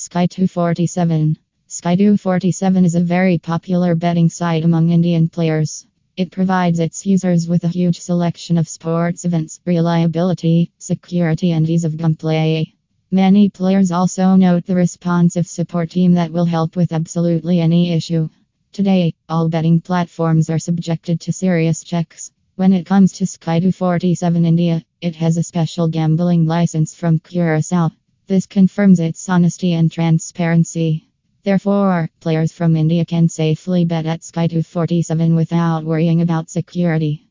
Sky247. Sky247 is a very popular betting site among Indian players. It provides its users with a huge selection of sports events, reliability, security, and ease of gameplay. Many players also note the responsive support team that will help with absolutely any issue. Today, all betting platforms are subjected to serious checks. When it comes to Sky247 India, it has a special gambling license from Curacao. This confirms its honesty and transparency. Therefore, players from India can safely bet at Sky247 without worrying about security.